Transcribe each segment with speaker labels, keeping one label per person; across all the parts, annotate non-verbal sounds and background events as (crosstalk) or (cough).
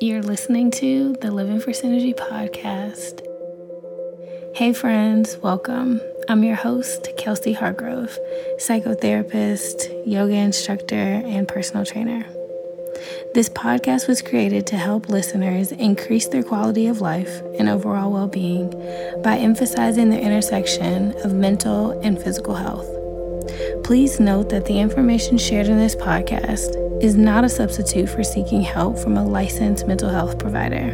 Speaker 1: You're listening to the Living for Synergy podcast. Hey, friends, welcome. I'm your host, Kelsey Hargrove, psychotherapist, yoga instructor, and personal trainer. This podcast was created to help listeners increase their quality of life and overall well being by emphasizing the intersection of mental and physical health. Please note that the information shared in this podcast is not a substitute for seeking help from a licensed mental health provider.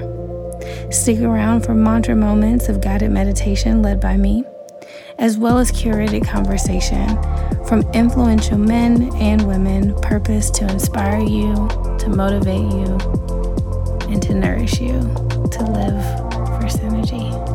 Speaker 1: Stick around for mantra moments of guided meditation led by me, as well as curated conversation from influential men and women purposed to inspire you, to motivate you, and to nourish you to live for synergy.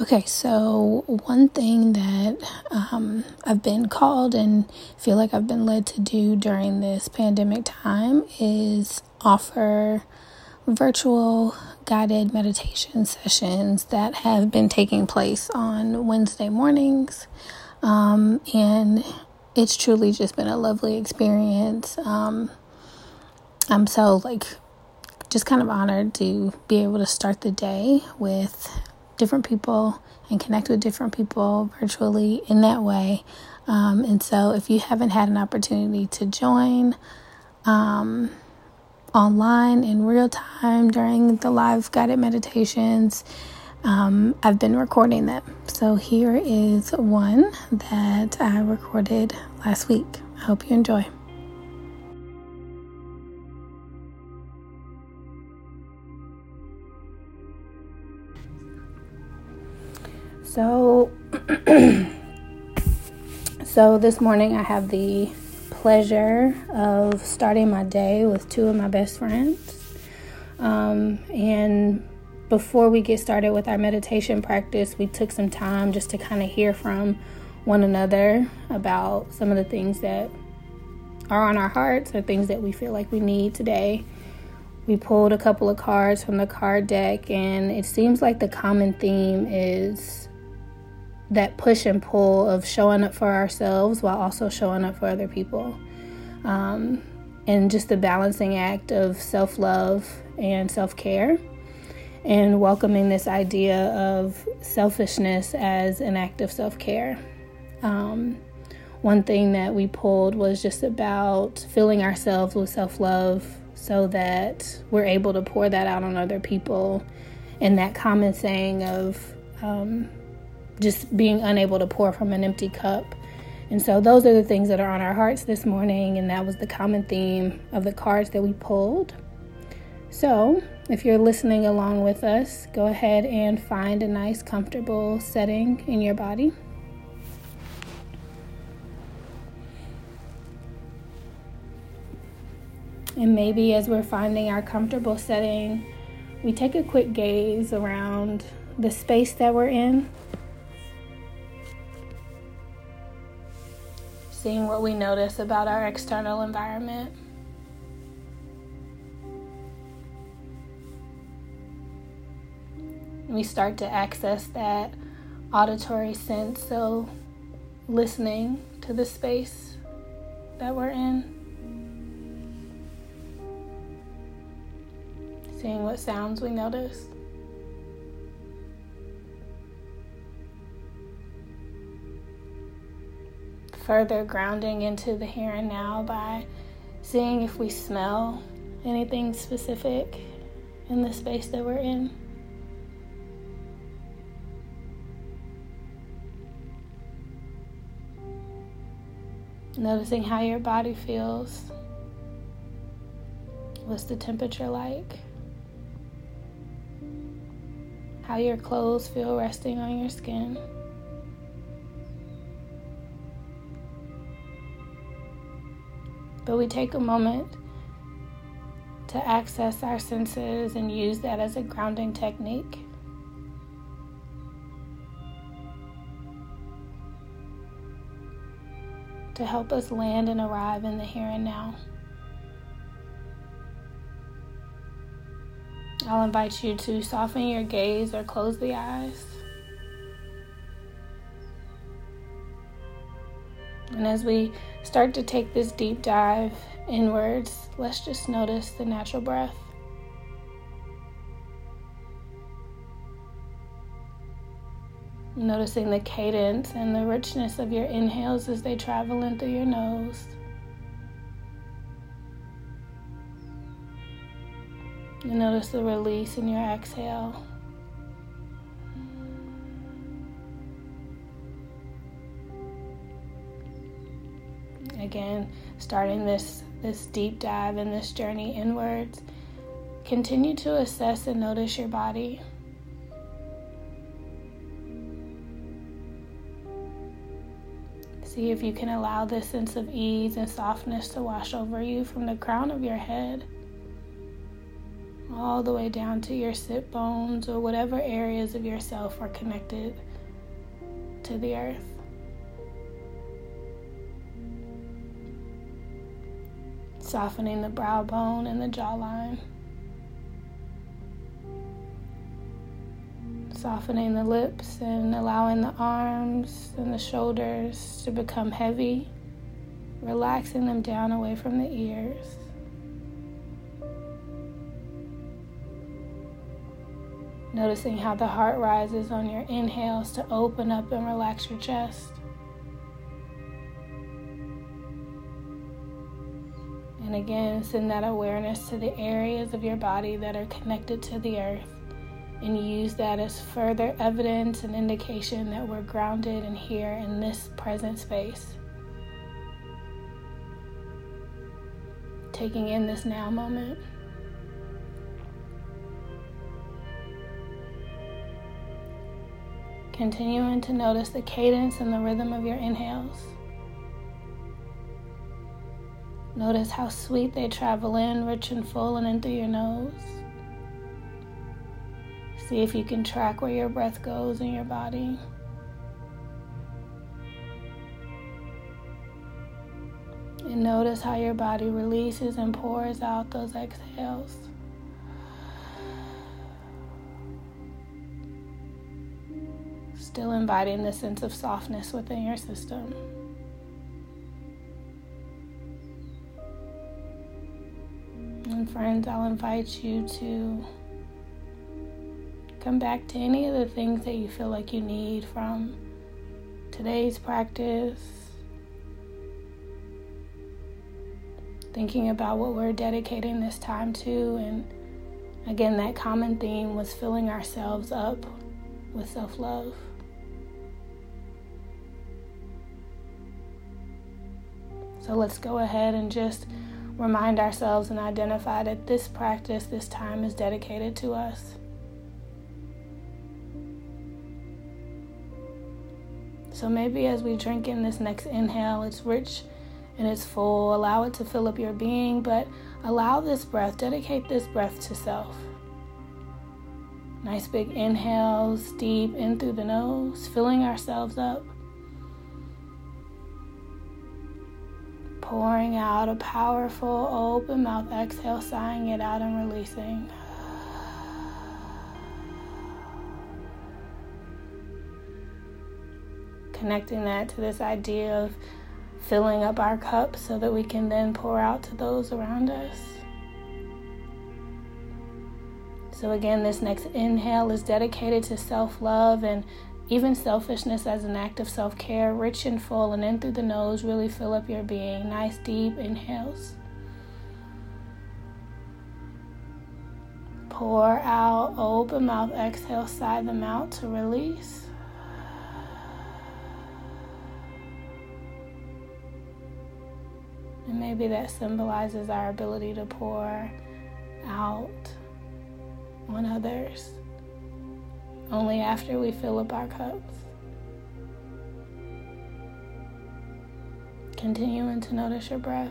Speaker 1: Okay, so one thing that um, I've been called and feel like I've been led to do during this pandemic time is offer virtual guided meditation sessions that have been taking place on Wednesday mornings. Um, and it's truly just been a lovely experience. Um, I'm so like just kind of honored to be able to start the day with different people and connect with different people virtually in that way. Um, and so, if you haven't had an opportunity to join um, online in real time during the live guided meditations, um, I've been recording them. So, here is one that I recorded last week. I hope you enjoy. So, (clears throat) so this morning I have the pleasure of starting my day with two of my best friends. Um, and before we get started with our meditation practice, we took some time just to kind of hear from one another about some of the things that are on our hearts or things that we feel like we need today. We pulled a couple of cards from the card deck, and it seems like the common theme is that push and pull of showing up for ourselves while also showing up for other people. Um, and just the balancing act of self love and self care, and welcoming this idea of selfishness as an act of self care. Um, one thing that we pulled was just about filling ourselves with self love so that we're able to pour that out on other people. And that common saying of, um, just being unable to pour from an empty cup. And so, those are the things that are on our hearts this morning, and that was the common theme of the cards that we pulled. So, if you're listening along with us, go ahead and find a nice, comfortable setting in your body. And maybe as we're finding our comfortable setting, we take a quick gaze around the space that we're in seeing what we notice about our external environment. We start to access that auditory sense, so listening to the space that we're in. Seeing what sounds we notice. Further grounding into the here and now by seeing if we smell anything specific in the space that we're in. Noticing how your body feels. What's the temperature like? How your clothes feel resting on your skin. But we take a moment to access our senses and use that as a grounding technique. To help us land and arrive in the here and now. I'll invite you to soften your gaze or close the eyes. And as we start to take this deep dive inwards, let's just notice the natural breath. Noticing the cadence and the richness of your inhales as they travel in through your nose. And notice the release in your exhale. Again, starting this this deep dive and this journey inwards. Continue to assess and notice your body. See if you can allow this sense of ease and softness to wash over you from the crown of your head all the way down to your sit bones or whatever areas of yourself are connected to the earth. Softening the brow bone and the jawline. Softening the lips and allowing the arms and the shoulders to become heavy, relaxing them down away from the ears. Noticing how the heart rises on your inhales to open up and relax your chest. And again, send that awareness to the areas of your body that are connected to the earth and use that as further evidence and indication that we're grounded and here in this present space. Taking in this now moment. Continuing to notice the cadence and the rhythm of your inhales. Notice how sweet they travel in, rich and full, and in through your nose. See if you can track where your breath goes in your body. And notice how your body releases and pours out those exhales. still inviting the sense of softness within your system. And friends, I'll invite you to come back to any of the things that you feel like you need from today's practice. Thinking about what we're dedicating this time to, and again, that common theme was filling ourselves up with self love. So let's go ahead and just remind ourselves and identify that this practice, this time is dedicated to us. So maybe as we drink in this next inhale, it's rich and it's full. Allow it to fill up your being, but allow this breath, dedicate this breath to self. Nice big inhales, deep in through the nose, filling ourselves up. Pouring out a powerful open mouth exhale, sighing it out and releasing. Connecting that to this idea of filling up our cup so that we can then pour out to those around us. So, again, this next inhale is dedicated to self love and even selfishness as an act of self care, rich and full, and in through the nose, really fill up your being. Nice deep inhales. Pour out, open mouth, exhale, sigh them out to release. And maybe that symbolizes our ability to pour out on others only after we fill up our cups. Continuing to notice your breath.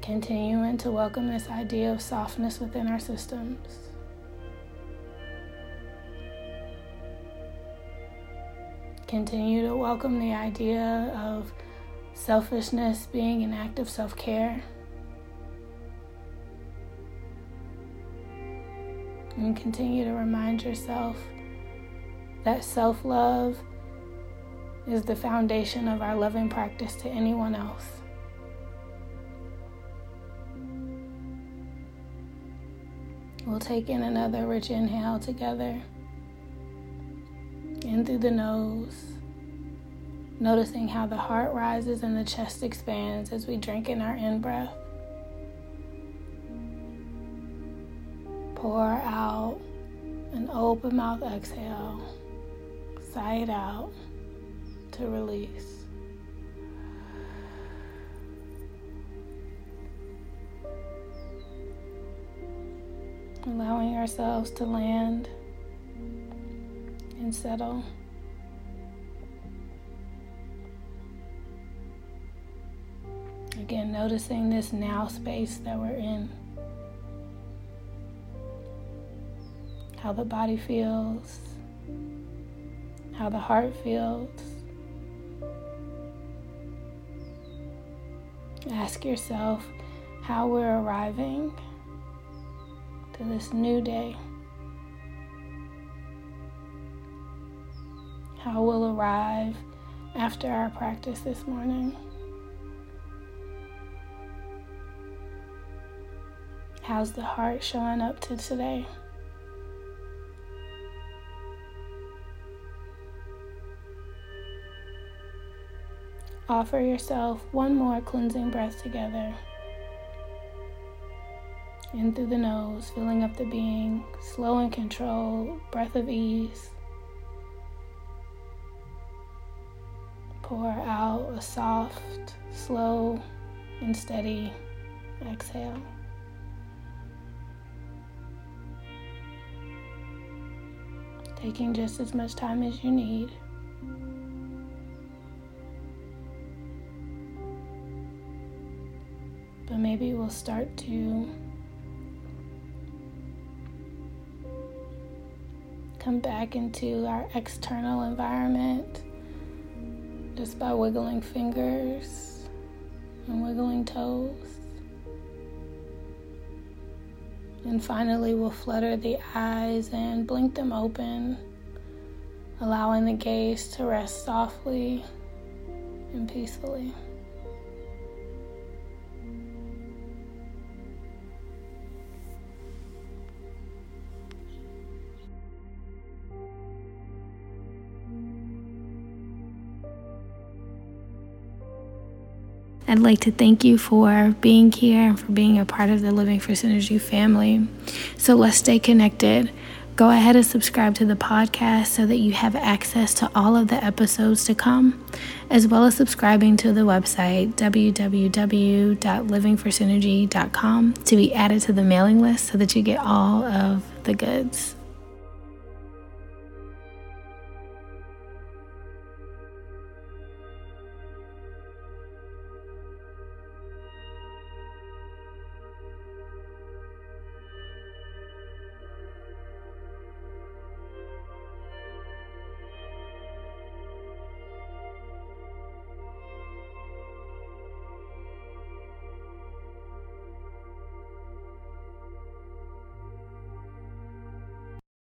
Speaker 1: Continuing to welcome this idea of softness within our systems. Continue to welcome the idea of selfishness being an act of self care. And continue to remind yourself that self love is the foundation of our loving practice to anyone else. We'll take in another rich inhale together. In through the nose. Noticing how the heart rises and the chest expands as we drink in our in breath. Pour out an open mouth exhale. Sigh it out to release. Allowing ourselves to land and settle. Again, noticing this now space that we're in. How the body feels, how the heart feels. Ask yourself how we're arriving to this new day. How we'll arrive after our practice this morning. How's the heart showing up to today? Offer yourself one more cleansing breath together. In through the nose, filling up the being, slow and controlled, breath of ease. Pour out a soft, slow, and steady exhale. Taking just as much time as you need. Maybe we'll start to come back into our external environment just by wiggling fingers and wiggling toes. And finally, we'll flutter the eyes and blink them open, allowing the gaze to rest softly and peacefully. I'd like to thank you for being here and for being a part of the Living for Synergy family. So let's stay connected. Go ahead and subscribe to the podcast so that you have access to all of the episodes to come, as well as subscribing to the website www.livingforsynergy.com to be added to the mailing list so that you get all of the goods.